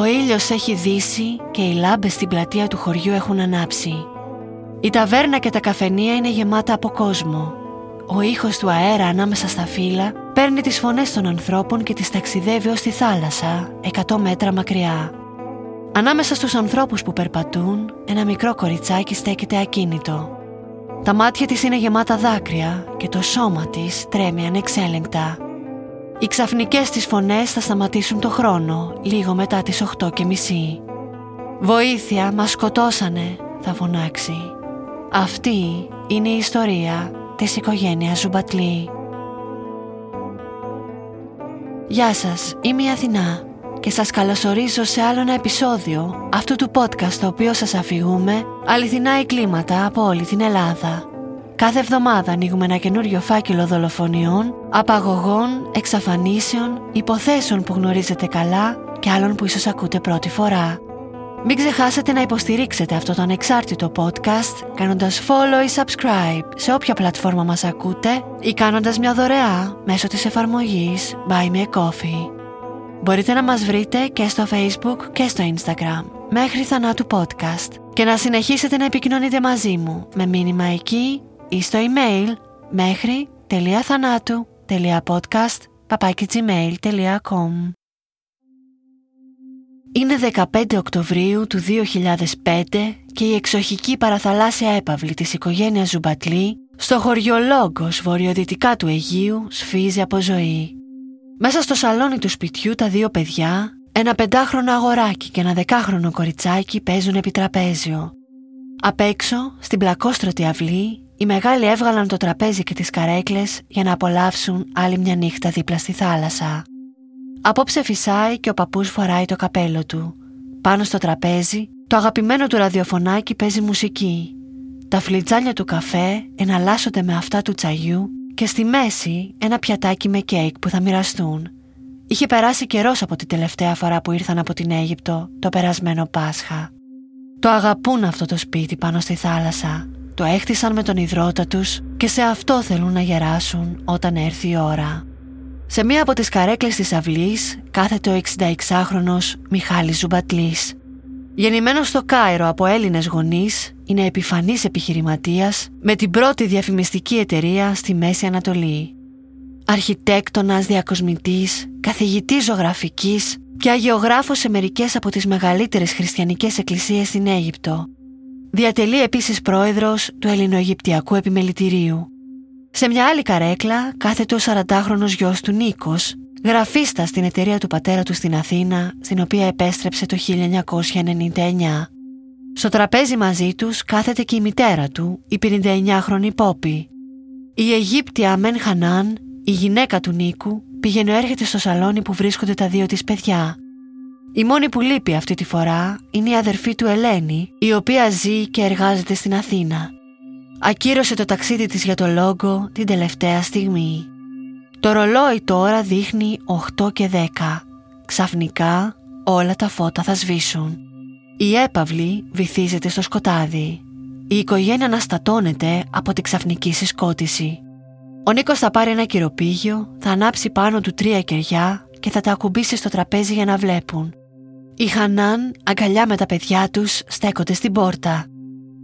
Ο ήλιος έχει δύσει και οι λάμπες στην πλατεία του χωριού έχουν ανάψει. Η ταβέρνα και τα καφενεία είναι γεμάτα από κόσμο. Ο ήχος του αέρα ανάμεσα στα φύλλα παίρνει τις φωνές των ανθρώπων και τις ταξιδεύει ως τη θάλασσα, 100 μέτρα μακριά. Ανάμεσα στους ανθρώπους που περπατούν, ένα μικρό κοριτσάκι στέκεται ακίνητο. Τα μάτια της είναι γεμάτα δάκρυα και το σώμα της τρέμει ανεξέλεγκτα. Οι ξαφνικές της φωνές θα σταματήσουν το χρόνο, λίγο μετά τις 8 και μισή. «Βοήθεια, μας σκοτώσανε», θα φωνάξει. Αυτή είναι η ιστορία της οικογένειας Ζουμπατλή. Γεια σας, είμαι η Αθηνά και σας καλωσορίζω σε άλλο ένα επεισόδιο αυτού του podcast το οποίο σας αφηγούμε αληθινά εγκλήματα από όλη την Ελλάδα. Κάθε εβδομάδα ανοίγουμε ένα καινούριο φάκελο δολοφονιών, απαγωγών, εξαφανίσεων, υποθέσεων που γνωρίζετε καλά και άλλων που ίσως ακούτε πρώτη φορά. Μην ξεχάσετε να υποστηρίξετε αυτό το ανεξάρτητο podcast κάνοντας follow ή subscribe σε όποια πλατφόρμα μας ακούτε ή κάνοντας μια δωρεά μέσω της εφαρμογής Buy Me a Coffee. Μπορείτε να μας βρείτε και στο facebook και στο instagram μέχρι θανάτου podcast και να συνεχίσετε να επικοινωνείτε μαζί μου με μήνυμα εκεί ή στο email μέχρι .θανάτου.podcast Είναι 15 Οκτωβρίου του 2005 και η εξοχική παραθαλάσσια έπαυλη της οικογένειας Ζουμπατλή στο χωριό Λόγκος βορειοδυτικά του Αιγείου σφύζει από ζωή. Μέσα στο σαλόνι του σπιτιού τα δύο παιδιά, ένα πεντάχρονο αγοράκι και ένα δεκάχρονο κοριτσάκι παίζουν επιτραπέζιο. Απ' έξω, στην πλακόστρωτη αυλή, οι μεγάλοι έβγαλαν το τραπέζι και τις καρέκλες για να απολαύσουν άλλη μια νύχτα δίπλα στη θάλασσα. Απόψε φυσάει και ο παππούς φοράει το καπέλο του. Πάνω στο τραπέζι, το αγαπημένο του ραδιοφωνάκι παίζει μουσική. Τα φλιτζάνια του καφέ εναλλάσσονται με αυτά του τσαγιού και στη μέση ένα πιατάκι με κέικ που θα μοιραστούν. Είχε περάσει καιρός από την τελευταία φορά που ήρθαν από την Αίγυπτο το περασμένο Πάσχα. Το αγαπούν αυτό το σπίτι πάνω στη θάλασσα. Το έχτισαν με τον υδρότα τους και σε αυτό θέλουν να γεράσουν όταν έρθει η ώρα. Σε μία από τις καρέκλες της αυλής κάθεται ο 66χρονος Μιχάλης Ζουμπατλής. Γεννημένος στο Κάιρο από Έλληνες γονείς, είναι επιφανής επιχειρηματίας με την πρώτη διαφημιστική εταιρεία στη Μέση Ανατολή. Αρχιτέκτονας, διακοσμητής, καθηγητής ζωγραφικής και αγιογράφος σε μερικές από τις μεγαλύτερες χριστιανικές εκκλησίες στην Αίγυπτο. Διατελεί επίσης πρόεδρος του Ελληνοαιγυπτιακού Επιμελητηρίου. Σε μια άλλη καρέκλα κάθεται ο 40χρονος γιος του Νίκος, γραφίστα στην εταιρεία του πατέρα του στην Αθήνα, στην οποία επέστρεψε το 1999. Στο τραπέζι μαζί τους κάθεται και η μητέρα του, η 59χρονη Πόπη. Η Αιγύπτια Αμέν Χανάν, η γυναίκα του Νίκου, πηγαίνει έρχεται στο σαλόνι που βρίσκονται τα δύο της παιδιά. Η μόνη που λείπει αυτή τη φορά είναι η αδερφή του Ελένη, η οποία ζει και εργάζεται στην Αθήνα. Ακύρωσε το ταξίδι της για το λόγο την τελευταία στιγμή. Το ρολόι τώρα δείχνει 8 και 10. Ξαφνικά όλα τα φώτα θα σβήσουν. Η έπαυλη βυθίζεται στο σκοτάδι. Η οικογένεια αναστατώνεται από την ξαφνική συσκότηση. Ο Νίκος θα πάρει ένα κυροπήγιο, θα ανάψει πάνω του τρία κεριά και θα τα ακουμπήσει στο τραπέζι για να βλέπουν. Η Χανάν, αγκαλιά με τα παιδιά τους, στέκονται στην πόρτα.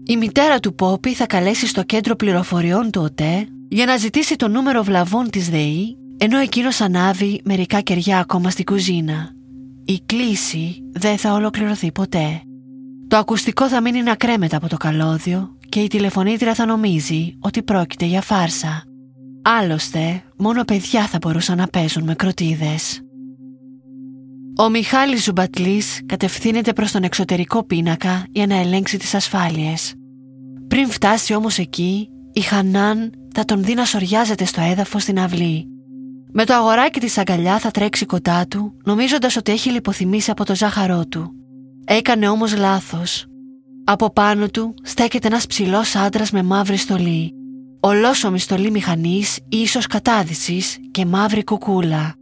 Η μητέρα του Πόπι θα καλέσει στο κέντρο πληροφοριών του ΟΤΕ για να ζητήσει το νούμερο βλαβών της ΔΕΗ, ενώ εκείνος ανάβει μερικά κεριά ακόμα στην κουζίνα. Η κλίση δεν θα ολοκληρωθεί ποτέ. Το ακουστικό θα μείνει να κρέμεται από το καλώδιο και η τηλεφωνήτρια θα νομίζει ότι πρόκειται για φάρσα. Άλλωστε, μόνο παιδιά θα μπορούσαν να παίζουν με κροτίδες. Ο Μιχάλης Ζουμπατλής κατευθύνεται προς τον εξωτερικό πίνακα για να ελέγξει τις ασφάλειες. Πριν φτάσει όμως εκεί, η Χανάν θα τον δει να σοριάζεται στο έδαφος στην αυλή. Με το αγοράκι της αγκαλιά θα τρέξει κοντά του, νομίζοντας ότι έχει λιποθυμήσει από το ζάχαρό του. Έκανε όμως λάθος. Από πάνω του στέκεται ένας ψηλός άντρας με μαύρη στολή. Ολόσωμη στολή μηχανής, ίσως κατάδυσης και μαύρη κουκούλα.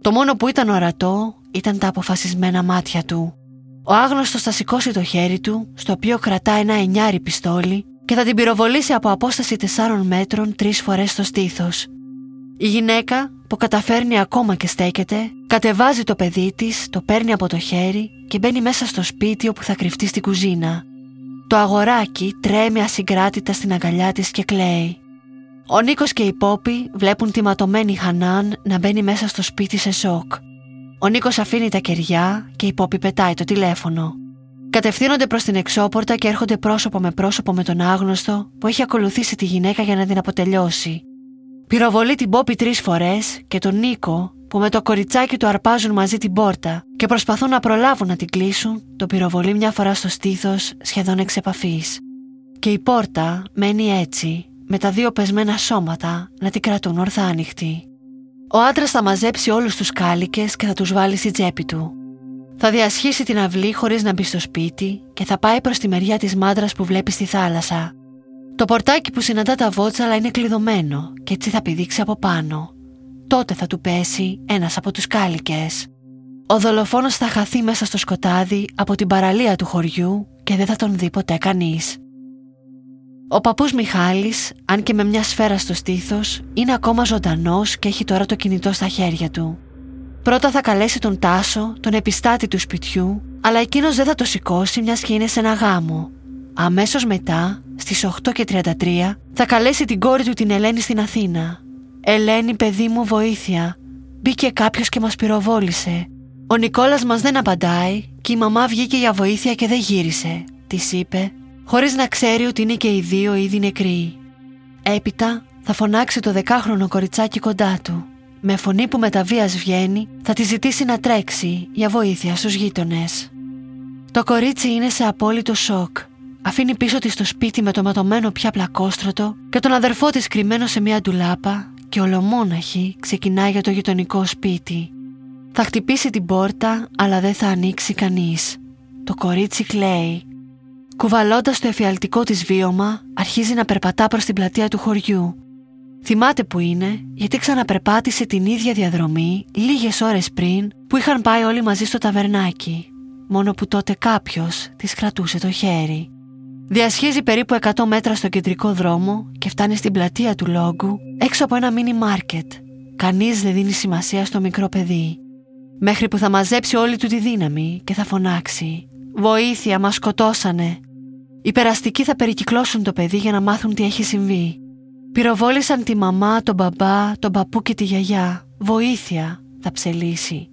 Το μόνο που ήταν ορατό ήταν τα αποφασισμένα μάτια του. Ο άγνωστος θα σηκώσει το χέρι του, στο οποίο κρατά ένα εννιάρι πιστόλι και θα την πυροβολήσει από απόσταση 4 μέτρων τρεις φορές στο στήθος. Η γυναίκα, που καταφέρνει ακόμα και στέκεται, Κατεβάζει το παιδί της, το παίρνει από το χέρι και μπαίνει μέσα στο σπίτι όπου θα κρυφτεί στην κουζίνα. Το αγοράκι τρέμει ασυγκράτητα στην αγκαλιά της και κλαίει. Ο Νίκος και η Πόπη βλέπουν τη ματωμένη Χανάν να μπαίνει μέσα στο σπίτι σε σοκ. Ο Νίκος αφήνει τα κεριά και η Πόπη πετάει το τηλέφωνο. Κατευθύνονται προς την εξώπορτα και έρχονται πρόσωπο με πρόσωπο με τον άγνωστο που έχει ακολουθήσει τη γυναίκα για να την αποτελειώσει. Πυροβολεί την Πόπη τρεις φορές και τον Νίκο που με το κοριτσάκι του αρπάζουν μαζί την πόρτα και προσπαθούν να προλάβουν να την κλείσουν, το πυροβολεί μια φορά στο στήθος σχεδόν εξ επαφής. Και η πόρτα μένει έτσι, με τα δύο πεσμένα σώματα να την κρατούν ορθά ανοιχτή. Ο άντρας θα μαζέψει όλους τους κάλικες και θα τους βάλει στη τσέπη του. Θα διασχίσει την αυλή χωρίς να μπει στο σπίτι και θα πάει προς τη μεριά της μάντρα που βλέπει στη θάλασσα. Το πορτάκι που συναντά τα βότσαλα είναι κλειδωμένο και έτσι θα πηδήξει από πάνω τότε θα του πέσει ένας από τους κάλικες. Ο δολοφόνος θα χαθεί μέσα στο σκοτάδι από την παραλία του χωριού και δεν θα τον δει ποτέ κανείς. Ο παππούς Μιχάλης, αν και με μια σφαίρα στο στήθος, είναι ακόμα ζωντανός και έχει τώρα το κινητό στα χέρια του. Πρώτα θα καλέσει τον Τάσο, τον επιστάτη του σπιτιού, αλλά εκείνος δεν θα το σηκώσει μιας και είναι σε ένα γάμο. Αμέσως μετά, στις 8.33, θα καλέσει την κόρη του την Ελένη στην Αθήνα Ελένη, παιδί μου, βοήθεια. Μπήκε κάποιος και μας πυροβόλησε. Ο Νικόλας μας δεν απαντάει και η μαμά βγήκε για βοήθεια και δεν γύρισε, της είπε, χωρίς να ξέρει ότι είναι και οι δύο ήδη νεκροί. Έπειτα θα φωνάξει το δεκάχρονο κοριτσάκι κοντά του. Με φωνή που με τα βίας βγαίνει, θα τη ζητήσει να τρέξει για βοήθεια στους γείτονες. Το κορίτσι είναι σε απόλυτο σοκ. Αφήνει πίσω της το σπίτι με το ματωμένο πια πλακόστρωτο και τον αδερφό της κρυμμένο σε μια ντουλάπα και ολομόναχη ξεκινάει για το γειτονικό σπίτι. Θα χτυπήσει την πόρτα αλλά δεν θα ανοίξει κανείς. Το κορίτσι κλαίει. Κουβαλώντας το εφιαλτικό της βίωμα αρχίζει να περπατά προς την πλατεία του χωριού. Θυμάται που είναι γιατί ξαναπερπάτησε την ίδια διαδρομή λίγες ώρες πριν που είχαν πάει όλοι μαζί στο ταβερνάκι. Μόνο που τότε κάποιος της κρατούσε το χέρι. Διασχίζει περίπου 100 μέτρα στο κεντρικό δρόμο και φτάνει στην πλατεία του Λόγκου έξω από ένα μίνι μάρκετ. Κανείς δεν δίνει σημασία στο μικρό παιδί. Μέχρι που θα μαζέψει όλη του τη δύναμη και θα φωνάξει «Βοήθεια, μας σκοτώσανε». Οι περαστικοί θα περικυκλώσουν το παιδί για να μάθουν τι έχει συμβεί. Πυροβόλησαν τη μαμά, τον μπαμπά, τον παππού και τη γιαγιά. Βοήθεια, θα ψελίσει.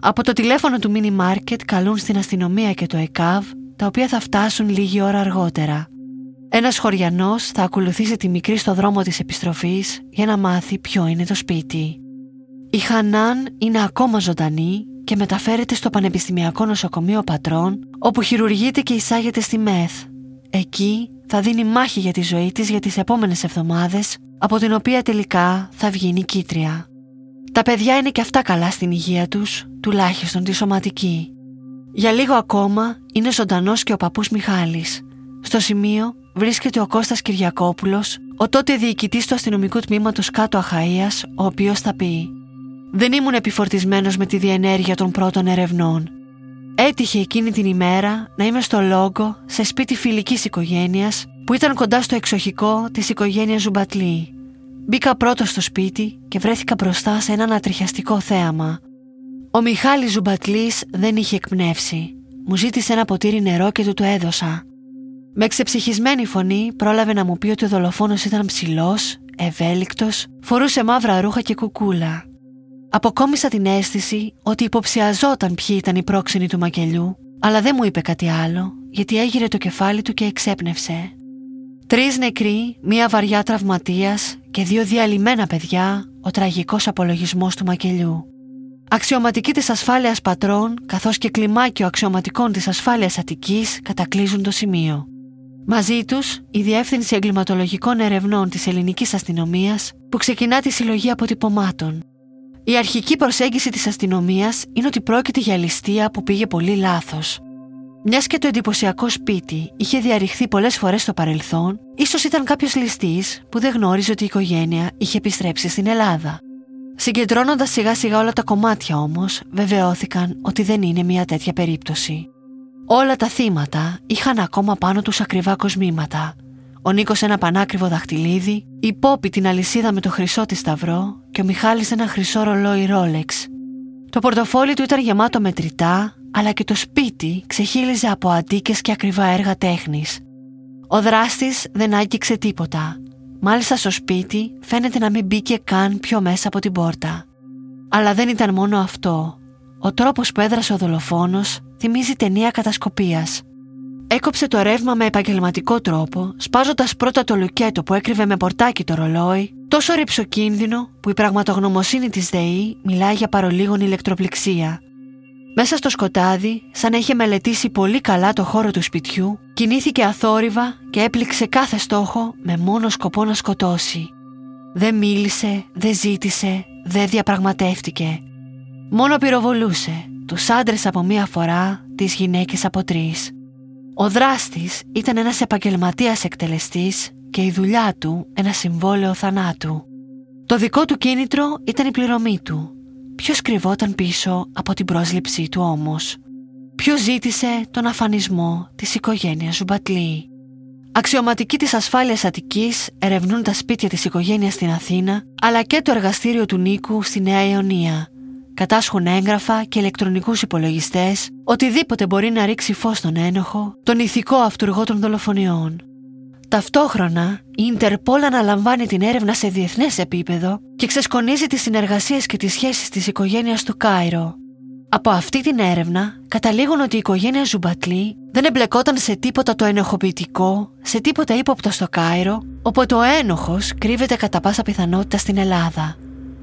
Από το τηλέφωνο του μίνι μάρκετ καλούν στην αστυνομία και το ΕΚΑΒ τα οποία θα φτάσουν λίγη ώρα αργότερα. Ένας χωριανός θα ακολουθήσει τη μικρή στο δρόμο της επιστροφής για να μάθει ποιο είναι το σπίτι. Η Χανάν είναι ακόμα ζωντανή και μεταφέρεται στο Πανεπιστημιακό Νοσοκομείο Πατρών, όπου χειρουργείται και εισάγεται στη ΜΕΘ. Εκεί θα δίνει μάχη για τη ζωή της για τις επόμενες εβδομάδες, από την οποία τελικά θα βγει νικήτρια. Τα παιδιά είναι και αυτά καλά στην υγεία τους, τουλάχιστον τη σωματική. Για λίγο ακόμα είναι ζωντανός και ο παππούς Μιχάλης. Στο σημείο βρίσκεται ο Κώστας Κυριακόπουλος, ο τότε διοικητής του αστυνομικού τμήματος κάτω Αχαΐας, ο οποίος θα πει «Δεν ήμουν επιφορτισμένος με τη διενέργεια των πρώτων ερευνών. Έτυχε εκείνη την ημέρα να είμαι στο Λόγκο, σε σπίτι φιλικής οικογένειας, που ήταν κοντά στο εξοχικό της οικογένειας Ζουμπατλή. Μπήκα πρώτος στο σπίτι και βρέθηκα μπροστά σε ένα ανατριχιαστικό θέαμα. Ο Μιχάλης Ζουμπατλής δεν είχε εκπνεύσει. Μου ζήτησε ένα ποτήρι νερό και του το έδωσα. Με ξεψυχισμένη φωνή πρόλαβε να μου πει ότι ο δολοφόνος ήταν ψηλός, ευέλικτος, φορούσε μαύρα ρούχα και κουκούλα. Αποκόμισα την αίσθηση ότι υποψιαζόταν ποιοι ήταν οι πρόξενοι του μακελιού, αλλά δεν μου είπε κάτι άλλο, γιατί έγειρε το κεφάλι του και εξέπνευσε. Τρεις νεκροί, μία βαριά τραυματίας και δύο διαλυμένα παιδιά, ο τραγικός απολογισμός του μακελιού. Αξιωματικοί της ασφάλειας πατρών καθώς και κλιμάκιο αξιωματικών της ασφάλειας Αττικής κατακλείζουν το σημείο. Μαζί τους η Διεύθυνση Εγκληματολογικών Ερευνών της Ελληνικής Αστυνομίας που ξεκινά τη συλλογή αποτυπωμάτων. Η αρχική προσέγγιση της αστυνομίας είναι ότι πρόκειται για ληστεία που πήγε πολύ λάθος. Μιας και το εντυπωσιακό σπίτι είχε διαρριχθεί πολλές φορές στο παρελθόν, ίσως ήταν κάποιος ληστής που δεν γνώριζε ότι η οικογένεια είχε επιστρέψει στην Ελλάδα. Συγκεντρώνοντας σιγά σιγά όλα τα κομμάτια όμως, βεβαιώθηκαν ότι δεν είναι μια τέτοια περίπτωση. Όλα τα θύματα είχαν ακόμα πάνω τους ακριβά κοσμήματα. Ο Νίκος ένα πανάκριβο δαχτυλίδι, η Πόπη την αλυσίδα με το χρυσό της σταυρό και ο Μιχάλης ένα χρυσό ρολόι Ρόλεξ. Το πορτοφόλι του ήταν γεμάτο μετρητά, αλλά και το σπίτι ξεχύλιζε από αντίκες και ακριβά έργα τέχνης. Ο δράστης δεν άγγιξε τίποτα. Μάλιστα στο σπίτι φαίνεται να μην μπήκε καν πιο μέσα από την πόρτα. Αλλά δεν ήταν μόνο αυτό. Ο τρόπος που έδρασε ο δολοφόνος θυμίζει ταινία κατασκοπίας. Έκοψε το ρεύμα με επαγγελματικό τρόπο, σπάζοντας πρώτα το λουκέτο που έκρυβε με πορτάκι το ρολόι, τόσο ρηψοκίνδυνο που η πραγματογνωμοσύνη της ΔΕΗ μιλάει για παρολίγων ηλεκτροπληξία. Μέσα στο σκοτάδι, σαν να είχε μελετήσει πολύ καλά το χώρο του σπιτιού, κινήθηκε αθόρυβα και έπληξε κάθε στόχο με μόνο σκοπό να σκοτώσει. Δεν μίλησε, δεν ζήτησε, δεν διαπραγματεύτηκε. Μόνο πυροβολούσε, τους άντρες από μία φορά, τις γυναίκες από τρεις. Ο δράστης ήταν ένας επαγγελματίας εκτελεστής και η δουλειά του ένα συμβόλαιο θανάτου. Το δικό του κίνητρο ήταν η πληρωμή του. Ποιος κρυβόταν πίσω από την πρόσληψή του όμως; Ποιος ζήτησε τον αφανισμό της οικογένειας Ζουμπατλή; Αξιωματικοί της ασφάλειας Αττικής ερευνούν τα σπίτια της οικογένειας στην Αθήνα αλλά και το εργαστήριο του Νίκου στη Νέα Ιωνία κατάσχουν έγγραφα και ηλεκτρονικούς υπολογιστές, οτιδήποτε μπορεί να ρίξει φως στον ένοχο, τον ηθικό αυτουργό των δολοφονιών. Ταυτόχρονα, η Ιντερπόλ αναλαμβάνει την έρευνα σε διεθνές επίπεδο και ξεσκονίζει τις συνεργασίες και τις σχέσεις της οικογένειας στο Κάιρο. Από αυτή την έρευνα καταλήγουν ότι η οικογένεια Ζουμπατλή δεν εμπλεκόταν σε τίποτα το ενοχοποιητικό, σε τίποτα ύποπτο στο Κάιρο, οπότε ο ένοχος κρύβεται κατά πάσα πιθανότητα στην Ελλάδα.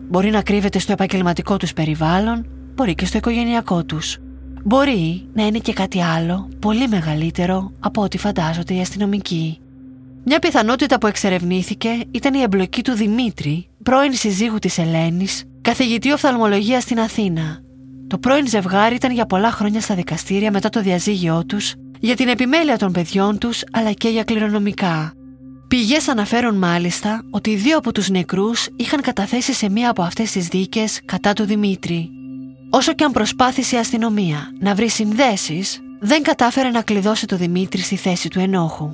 Μπορεί να κρύβεται στο επαγγελματικό τους περιβάλλον, μπορεί και στο οικογενειακό τους. Μπορεί να είναι και κάτι άλλο, πολύ μεγαλύτερο από ό,τι φαντάζονται οι αστυνομικοί. Μια πιθανότητα που εξερευνήθηκε ήταν η εμπλοκή του Δημήτρη, πρώην συζύγου της Ελένης, καθηγητή οφθαλμολογίας στην Αθήνα. Το πρώην ζευγάρι ήταν για πολλά χρόνια στα δικαστήρια μετά το διαζύγιό τους, για την επιμέλεια των παιδιών τους αλλά και για κληρονομικά. Πηγές αναφέρουν μάλιστα ότι δύο από τους νεκρούς είχαν καταθέσει σε μία από αυτές τις δίκες κατά του Δημήτρη. Όσο και αν προσπάθησε η αστυνομία να βρει συνδέσεις, δεν κατάφερε να κλειδώσει το Δημήτρη στη θέση του ενόχου.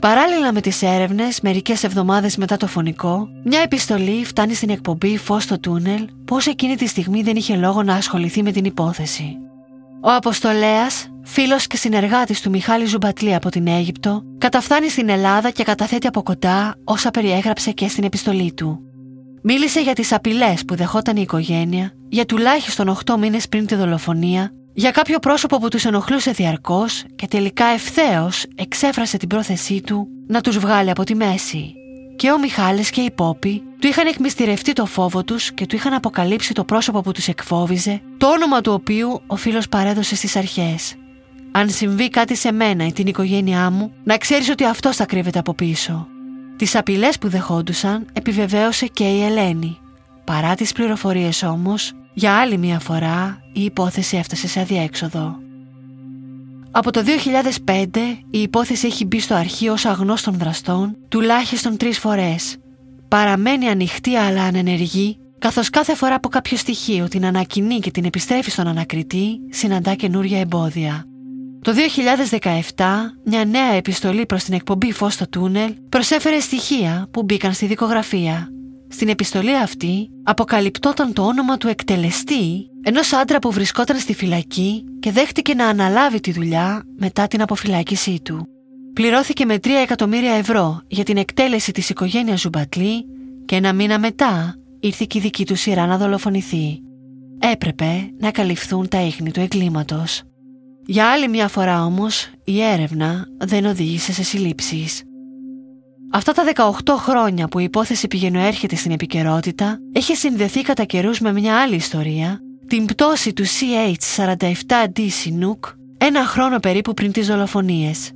Παράλληλα με τις έρευνες, μερικές εβδομάδες μετά το φωνικό, μια επιστολή φτάνει στην εκπομπή «Φως στο τούνελ» πως εκείνη τη στιγμή δεν είχε λόγο να ασχοληθεί με την υπόθεση. Ο Αποστολέας, φίλος και συνεργάτης του Μιχάλη Ζουμπατλή από την Αίγυπτο, καταφθάνει στην Ελλάδα και καταθέτει από κοντά όσα περιέγραψε και στην επιστολή του. Μίλησε για τις απειλές που δεχόταν η οικογένεια, για τουλάχιστον 8 μήνες πριν τη δολοφονία, για κάποιο πρόσωπο που τους ενοχλούσε διαρκώς και τελικά ευθέως εξέφρασε την πρόθεσή του να τους βγάλει από τη μέση. Και ο Μιχάλης και η Πόπη του είχαν εκμυστηρευτεί το φόβο τους και του είχαν αποκαλύψει το πρόσωπο που τους εκφόβιζε, το όνομα του οποίου ο φίλος παρέδωσε στις αρχές. Αν συμβεί κάτι σε μένα ή την οικογένειά μου, να ξέρεις ότι αυτός θα κρύβεται από πίσω. Τις απειλές που δεχόντουσαν επιβεβαίωσε και η Ελένη. Παρά τις πληροφορίες όμως, για άλλη μια φορά η υπόθεση έφτασε σε αδιέξοδο. Από το 2005 η υπόθεση έχει μπει στο αρχείο ως αγνώστων δραστών τουλάχιστον τρεις φορές. Παραμένει ανοιχτή αλλά ανενεργή καθώς κάθε φορά που κάποιο στοιχείο την ανακοινεί και την επιστρέφει στον ανακριτή συναντά καινούρια εμπόδια. Το 2017 μια νέα επιστολή προς την εκπομπή «Φως στο τούνελ» προσέφερε στοιχεία που μπήκαν στη δικογραφία. Στην επιστολή αυτή αποκαλυπτόταν το όνομα του εκτελεστή ενός άντρα που βρισκόταν στη φυλακή και δέχτηκε να αναλάβει τη δουλειά μετά την αποφυλάκησή του. Πληρώθηκε με 3 εκατομμύρια ευρώ για την εκτέλεση της οικογένειας Ζουμπατλή και ένα μήνα μετά ήρθε και η δική του σειρά να δολοφονηθεί. Έπρεπε να καλυφθούν τα ίχνη του εγκλήματος. Για άλλη μια φορά όμως η έρευνα δεν οδήγησε σε συλλήψεις. Αυτά τα 18 χρόνια που η υπόθεση πηγαίνω έρχεται στην επικαιρότητα έχει συνδεθεί κατά καιρούς με μια άλλη ιστορία, την πτώση του CH-47D Chinook ένα χρόνο περίπου πριν τις δολοφονίες.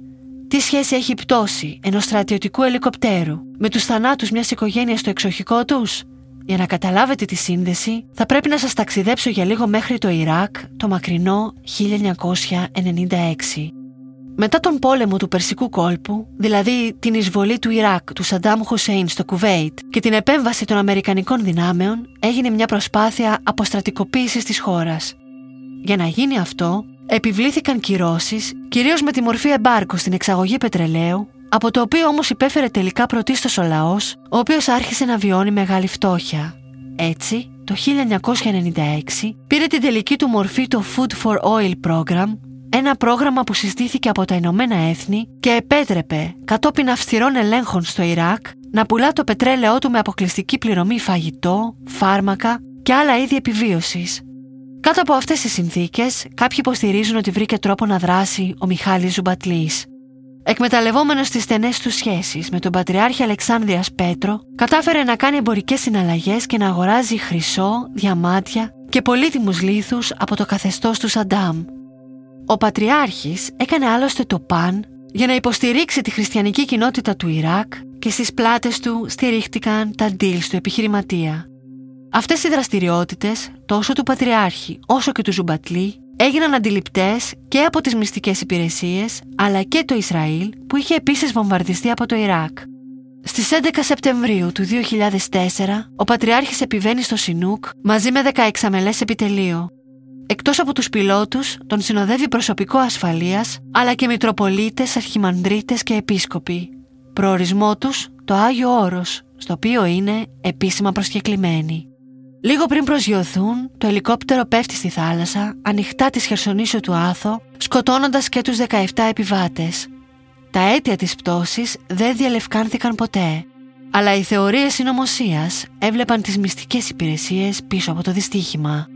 Τι σχέση έχει η πτώση ενός στρατιωτικού ελικοπτέρου με τους θανάτους μιας οικογένειας στο εξοχικό τους; Για να καταλάβετε τη σύνδεση, θα πρέπει να σας ταξιδέψω για λίγο μέχρι το Ιράκ το μακρινό 1996. Μετά τον πόλεμο του Περσικού κόλπου, δηλαδή την εισβολή του Ιράκ του Σαντάμ Χουσέιν στο Κουβέιτ και την επέμβαση των Αμερικανικών δυνάμεων, έγινε μια προσπάθεια αποστρατικοποίησης της χώρας. Για να γίνει αυτό, επιβλήθηκαν κυρώσεις, κυρίως με τη μορφή εμπάρκου στην εξαγωγή πετρελαίου, από το οποίο όμως υπέφερε τελικά πρωτίστως ο λαός, ο οποίος άρχισε να βιώνει μεγάλη φτώχεια. Έτσι, το 1996 πήρε την τελική του μορφή το Food for Oil Program, ένα πρόγραμμα που συστήθηκε από τα Ηνωμένα Έθνη και επέτρεπε, κατόπιν αυστηρών ελέγχων στο Ιράκ, να πουλά το πετρέλαιό του με αποκλειστική πληρωμή φαγητό, φάρμακα και άλλα είδη επιβίωσης. Κάτω από αυτές τις συνθήκες, κάποιοι υποστηρίζουν ότι βρήκε τρόπο να δράσει ο Μιχάλης Ζουμπατλής. Εκμεταλλευόμενος τις στενές του σχέσεις με τον Πατριάρχη Αλεξάνδρειας Πέτρο, κατάφερε να κάνει εμπορικές συναλλαγές και να αγοράζει χρυσό, διαμάτια και πολύτιμους λίθους από το καθεστώς του Σαντάμ. Ο Πατριάρχης έκανε άλλωστε το παν για να υποστηρίξει τη χριστιανική κοινότητα του Ιράκ και στις πλάτες του στηρίχτηκαν τα deals του επιχειρηματία. Αυτές οι δραστηριότητες, τόσο του Πατριάρχη όσο και του Ζουμπατλή, έγιναν αντιληπτές και από τις μυστικές υπηρεσίες, αλλά και το Ισραήλ, που είχε επίσης βομβαρδιστεί από το Ιράκ. Στις 11 Σεπτεμβρίου του 2004, ο Πατριάρχης επιβαίνει στο Σινούκ μαζί με 16 μελές επιτελείο. Εκτός από τους πιλότους, τον συνοδεύει προσωπικό ασφαλείας, αλλά και μητροπολίτες, αρχιμανδρίτες και επίσκοποι. Προορισμό τους, το Άγιο Όρος, στο οποίο είναι επίσημα προσκεκλημένοι. Λίγο πριν προσγειωθούν, το ελικόπτερο πέφτει στη θάλασσα, ανοιχτά της Χερσονήσου του Άθο, σκοτώνοντας και τους 17 επιβάτες. Τα αίτια της πτώσης δεν διαλευκάνθηκαν ποτέ, αλλά οι θεωρίες συνωμοσίας έβλεπαν τις μυστικές υπηρεσίες πίσω από το δυστύχημα.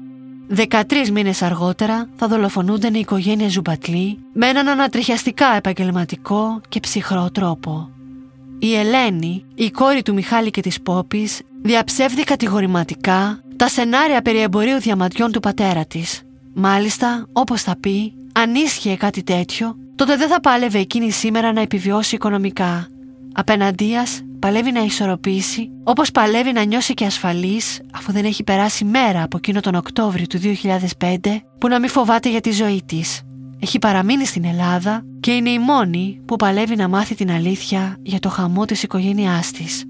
13 μήνες αργότερα θα δολοφονούνταν η οικογένεια Ζουμπατλή με έναν ανατριχιαστικά επαγγελματικό και ψυχρό τρόπο. Η Ελένη, η κόρη του Μιχάλη και της Πόπης, διαψεύδει κατηγορηματικά τα σενάρια περί εμπορίου διαμαντιών του πατέρα της. Μάλιστα, όπως θα πει, αν ίσχυε κάτι τέτοιο, τότε δεν θα πάλευε εκείνη σήμερα να επιβιώσει οικονομικά. Απεναντίας, παλεύει να ισορροπήσει, όπως παλεύει να νιώσει και ασφαλής, αφού δεν έχει περάσει μέρα από εκείνο τον Οκτώβριο του 2005, που να μην φοβάται για τη ζωή της. Έχει παραμείνει στην Ελλάδα και είναι η μόνη που παλεύει να μάθει την αλήθεια για το χαμό της οικογένειάς της.